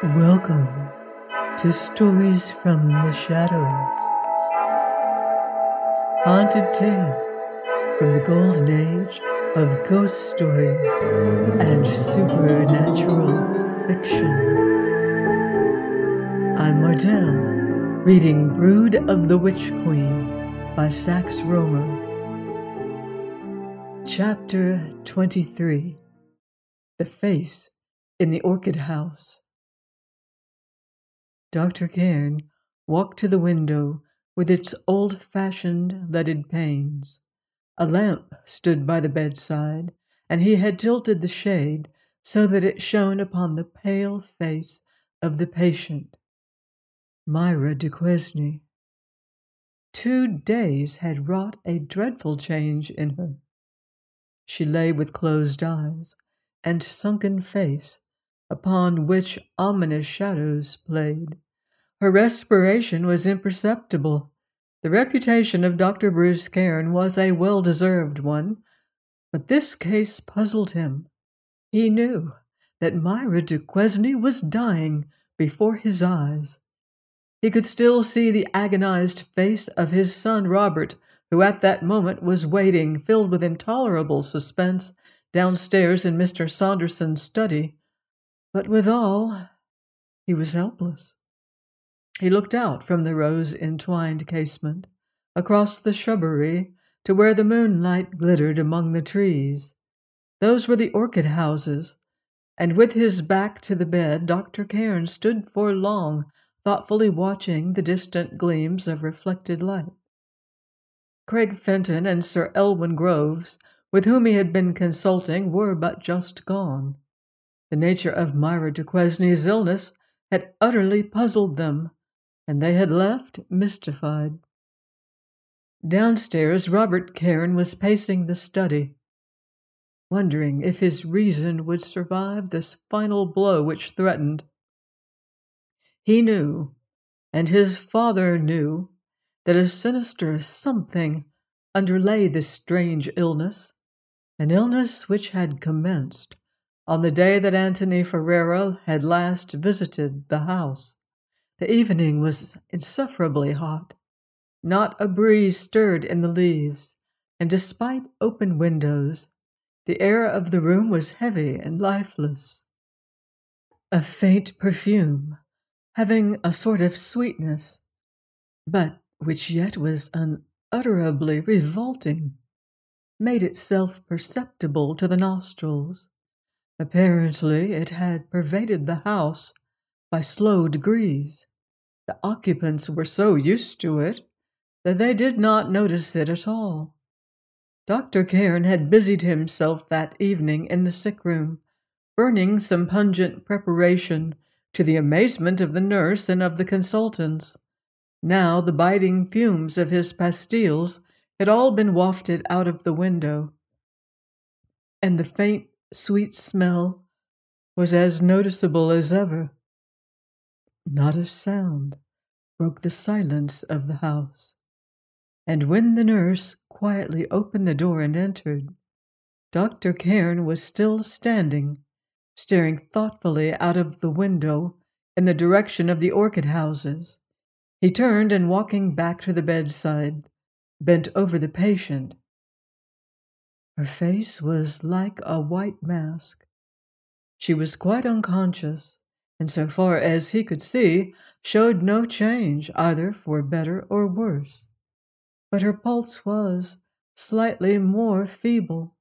Welcome to Stories from the Shadows. Haunted tales from the golden age of ghost stories and supernatural fiction. I'm Mardell, reading Brood of the Witch Queen by Sax Rohmer. Chapter 23 The Face in the Orchid House. Dr. Cairn walked to the window with its old fashioned leaded panes. A lamp stood by the bedside, and he had tilted the shade so that it shone upon the pale face of the patient, Myra Duquesne. Two days had wrought a dreadful change in her. She lay with closed eyes and sunken face, upon which ominous shadows played. Her respiration was imperceptible. The reputation of Dr. Bruce Cairn was a well deserved one, but this case puzzled him. He knew that Myra Duquesne was dying before his eyes. He could still see the agonized face of his son Robert, who at that moment was waiting, filled with intolerable suspense, downstairs in Mr. Saunderson's study. But withal, he was helpless. He looked out from the rose entwined casement, across the shrubbery, to where the moonlight glittered among the trees. Those were the orchid houses, and with his back to the bed, Dr. Cairn stood for long, thoughtfully watching the distant gleams of reflected light. Craig Fenton and Sir Elwyn Groves, with whom he had been consulting, were but just gone. The nature of Myra Duquesne's illness had utterly puzzled them, and they had left mystified. Downstairs, Robert Cairn was pacing the study, wondering if his reason would survive this final blow which threatened. He knew, and his father knew, that a sinister something underlay this strange illness, an illness which had commenced on the day that Antony Ferrara had last visited the house. The evening was insufferably hot. Not a breeze stirred in the leaves, and despite open windows, the air of the room was heavy and lifeless. A faint perfume, having a sort of sweetness, but which yet was unutterably revolting, made itself perceptible to the nostrils. Apparently, it had pervaded the house by slow degrees. The occupants were so used to it that they did not notice it at all. Dr. Cairn had busied himself that evening in the sick room, burning some pungent preparation to the amazement of the nurse and of the consultants. Now the biting fumes of his pastilles had all been wafted out of the window, and the faint, sweet smell was as noticeable as ever. Not a sound broke the silence of the house, and when the nurse quietly opened the door and entered, Dr. Cairn was still standing, staring thoughtfully out of the window in the direction of the orchid houses. He turned and, walking back to the bedside, bent over the patient. Her face was like a white mask. She was quite unconscious, and so far as he could see, showed no change either for better or worse. But her pulse was slightly more feeble,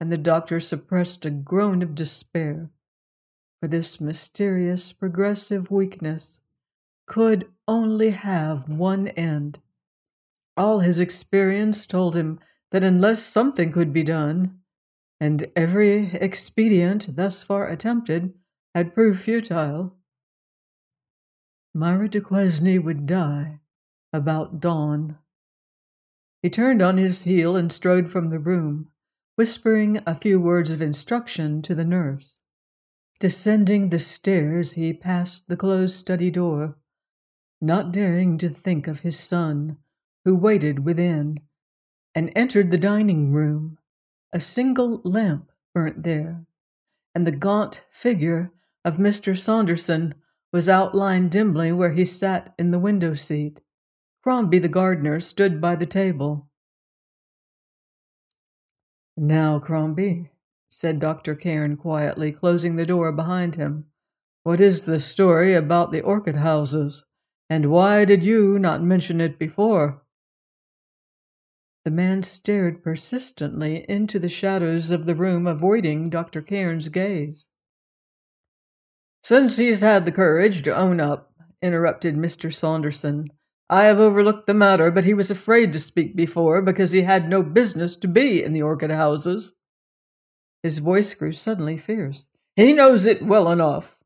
and the doctor suppressed a groan of despair, for this mysterious progressive weakness could only have one end. All his experience told him that unless something could be done, and every expedient thus far attempted had proved futile, Myra Duquesne would die about dawn. He turned on his heel and strode from the room, whispering a few words of instruction to the nurse. Descending the stairs, he passed the closed study door not daring to think of his son, who waited within, and entered the dining room. A single lamp burnt there, and the gaunt figure of Mr. Saunderson was outlined dimly where he sat in the window seat. Crombie the gardener stood by the table. Now, Crombie, said Dr. Cairn quietly, closing the door behind him, what is the story about the orchid houses, and why did you not mention it before? The man stared persistently into the shadows of the room, avoiding Dr. Cairn's gaze. Since he's had the courage to own up, interrupted Mr. Saunderson, I have overlooked the matter, but he was afraid to speak before because he had no business to be in the orchid houses. His voice grew suddenly fierce. He knows it well enough.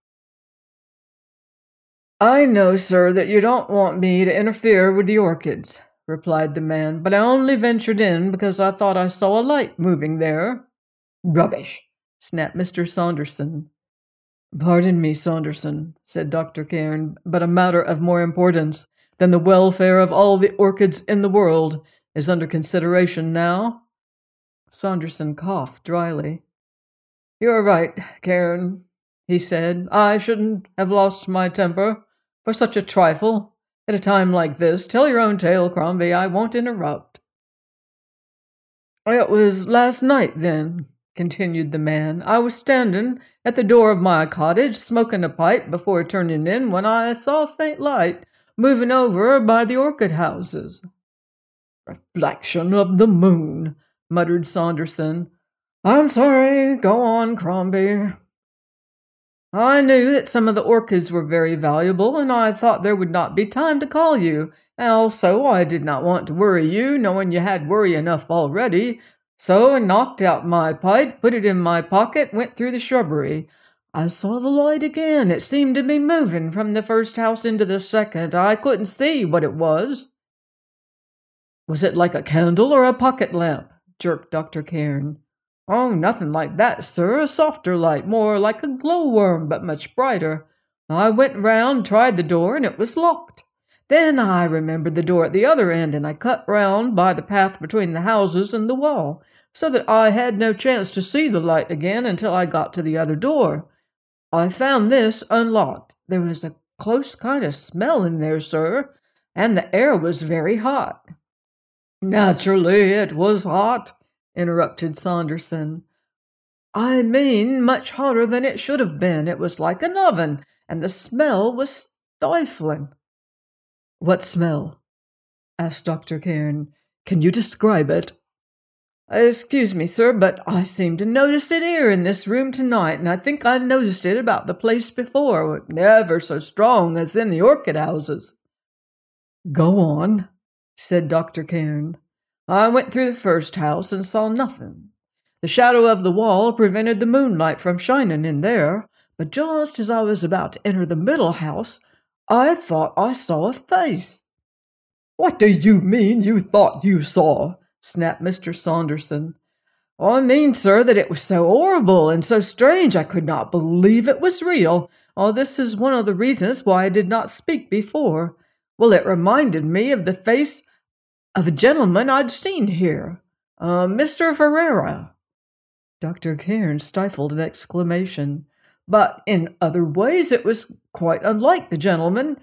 I know, sir, that you don't want me to interfere with the orchids, replied the man, but I only ventured in because I thought I saw a light moving there. Rubbish, snapped Mr. Saunderson. Pardon me, Saunderson, said Dr. Cairn, but a matter of more importance than the welfare of all the orchids in the world is under consideration now. Saunderson coughed dryly. You're right, Cairn, he said. I shouldn't have lost my temper for such a trifle. At a time like this, tell your own tale, Crombie. I won't interrupt. It was last night, then, continued the man. I was standing at the door of my cottage, smoking a pipe before turning in, when I saw a faint light moving over by the orchid houses. Reflection of the moon, muttered Saunderson. I'm sorry. Go on, Crombie. I knew that some of the orchids were very valuable, and I thought there would not be time to call you. Also, I did not want to worry you, knowing you had worry enough already, so I knocked out my pipe, put it in my pocket, went through the shrubbery. I saw the light again. It seemed to be moving from the first house into the second. I couldn't see what it was. Was it like a candle or a pocket lamp? jerked Dr. Cairn. Oh, nothing like that, sir. A softer light, more like a glowworm, but much brighter. I went round, tried the door, and it was locked. Then I remembered the door at the other end, and I cut round by the path between the houses and the wall, so that I had no chance to see the light again until I got to the other door. I found this unlocked. There was a close kind of smell in there, sir, and the air was very hot. Naturally, it was hot, interrupted Saunderson. I mean, much hotter than it should have been. It was like an oven, and the smell was stifling. What smell? asked Dr. Cairn. Can you describe it? Excuse me, sir, but I seem to notice it here in this room tonight, and I think I noticed it about the place before, never so strong as in the orchid houses. Go on, said Dr. Cairn. I went through the first house and saw nothing. The shadow of the wall prevented the moonlight from shining in there, but just as I was about to enter the middle house, I thought I saw a face. What do you mean you thought you saw? snapped Mr. Saunderson. I mean, sir, that it was so horrible and so strange I could not believe it was real. Oh, this is one of the reasons why I did not speak before. Well, it reminded me of the face of a gentleman I'd seen here, uh, Mr. Ferrara. Dr. Cairn stifled an exclamation. But in other ways, it was quite unlike the gentleman.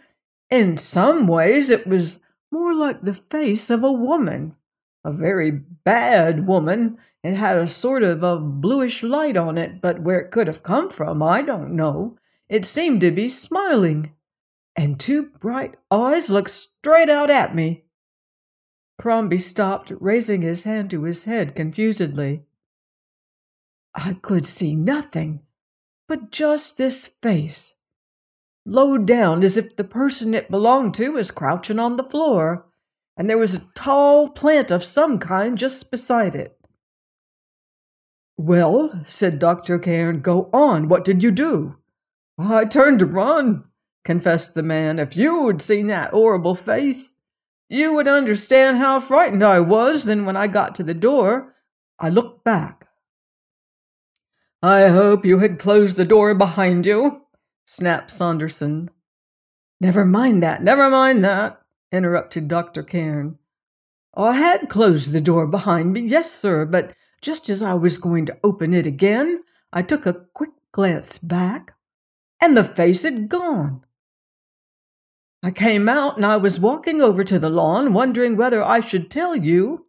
In some ways, it was more like the face of a woman, a very bad woman. It had a sort of a bluish light on it, but where it could have come from, I don't know. It seemed to be smiling, and two bright eyes looked straight out at me. Crombie stopped, raising his hand to his head confusedly. I could see nothing but just this face, low down as if the person it belonged to was crouching on the floor, and there was a tall plant of some kind just beside it. Well, said Dr. Cairn, go on. What did you do? I turned to run, confessed the man. If you had seen that horrible face, you would understand how frightened I was. Then, when I got to the door, I looked back. I hope you had closed the door behind you, snapped Saunderson. Never mind that, never mind that, interrupted Dr. Cairn. I had closed the door behind me, yes, sir, but just as I was going to open it again, I took a quick glance back, and the face had gone. I came out and I was walking over to the lawn, wondering whether I should tell you,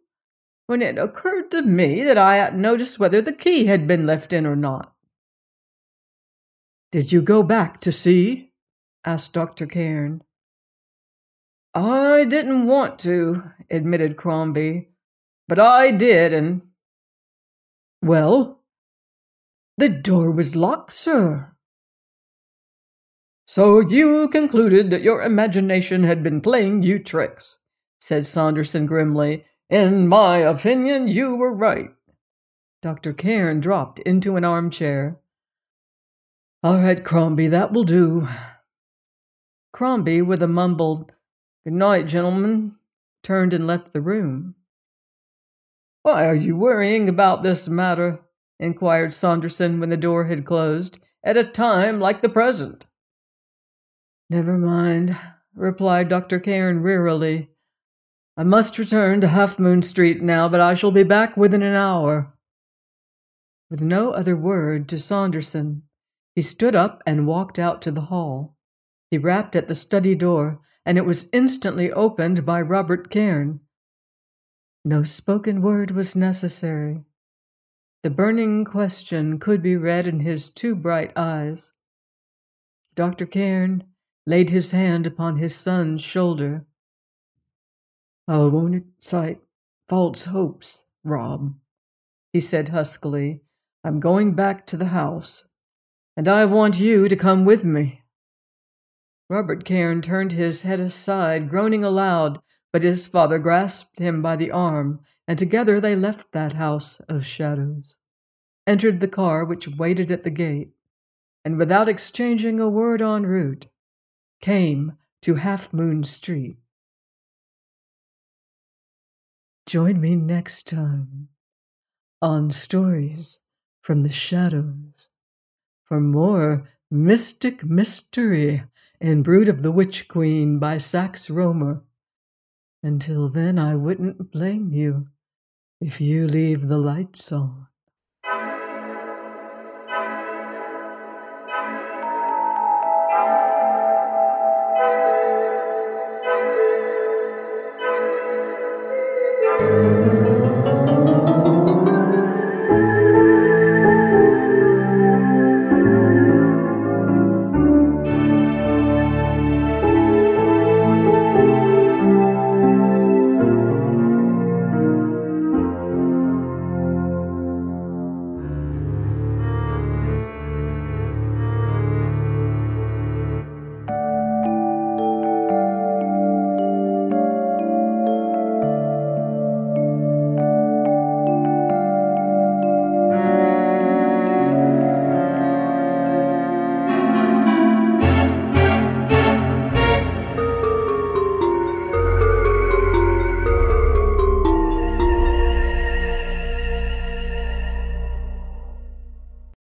when it occurred to me that I hadn't noticed whether the key had been left in or not. Did you go back to see? asked Dr. Cairn. I didn't want to, admitted Crombie, but I did, and. Well? The door was locked, sir. So you concluded that your imagination had been playing you tricks, said Saunderson grimly. In my opinion, you were right. Dr. Cairn dropped into an armchair. All right, Crombie, that will do. Crombie, with a mumbled, Good night, gentlemen, turned and left the room. Why are you worrying about this matter? inquired Saunderson when the door had closed, at a time like the present. Never mind, replied Dr. Cairn wearily. I must return to Half Moon Street now, but I shall be back within an hour. With no other word to Saunderson, he stood up and walked out to the hall. He rapped at the study door, and it was instantly opened by Robert Cairn. No spoken word was necessary. The burning question could be read in his two bright eyes. Dr. Cairn laid his hand upon his son's shoulder. I won't excite false hopes, Rob, he said huskily. I'm going back to the house, and I want you to come with me. Robert Cairn turned his head aside, groaning aloud, but his father grasped him by the arm, and together they left that house of shadows, entered the car which waited at the gate, and without exchanging a word en route, came to Half Moon Street. Join me next time on Stories from the Shadows for more mystic mystery in Brood of the Witch Queen by Sax Rohmer. Until then, I wouldn't blame you if you leave the lights on.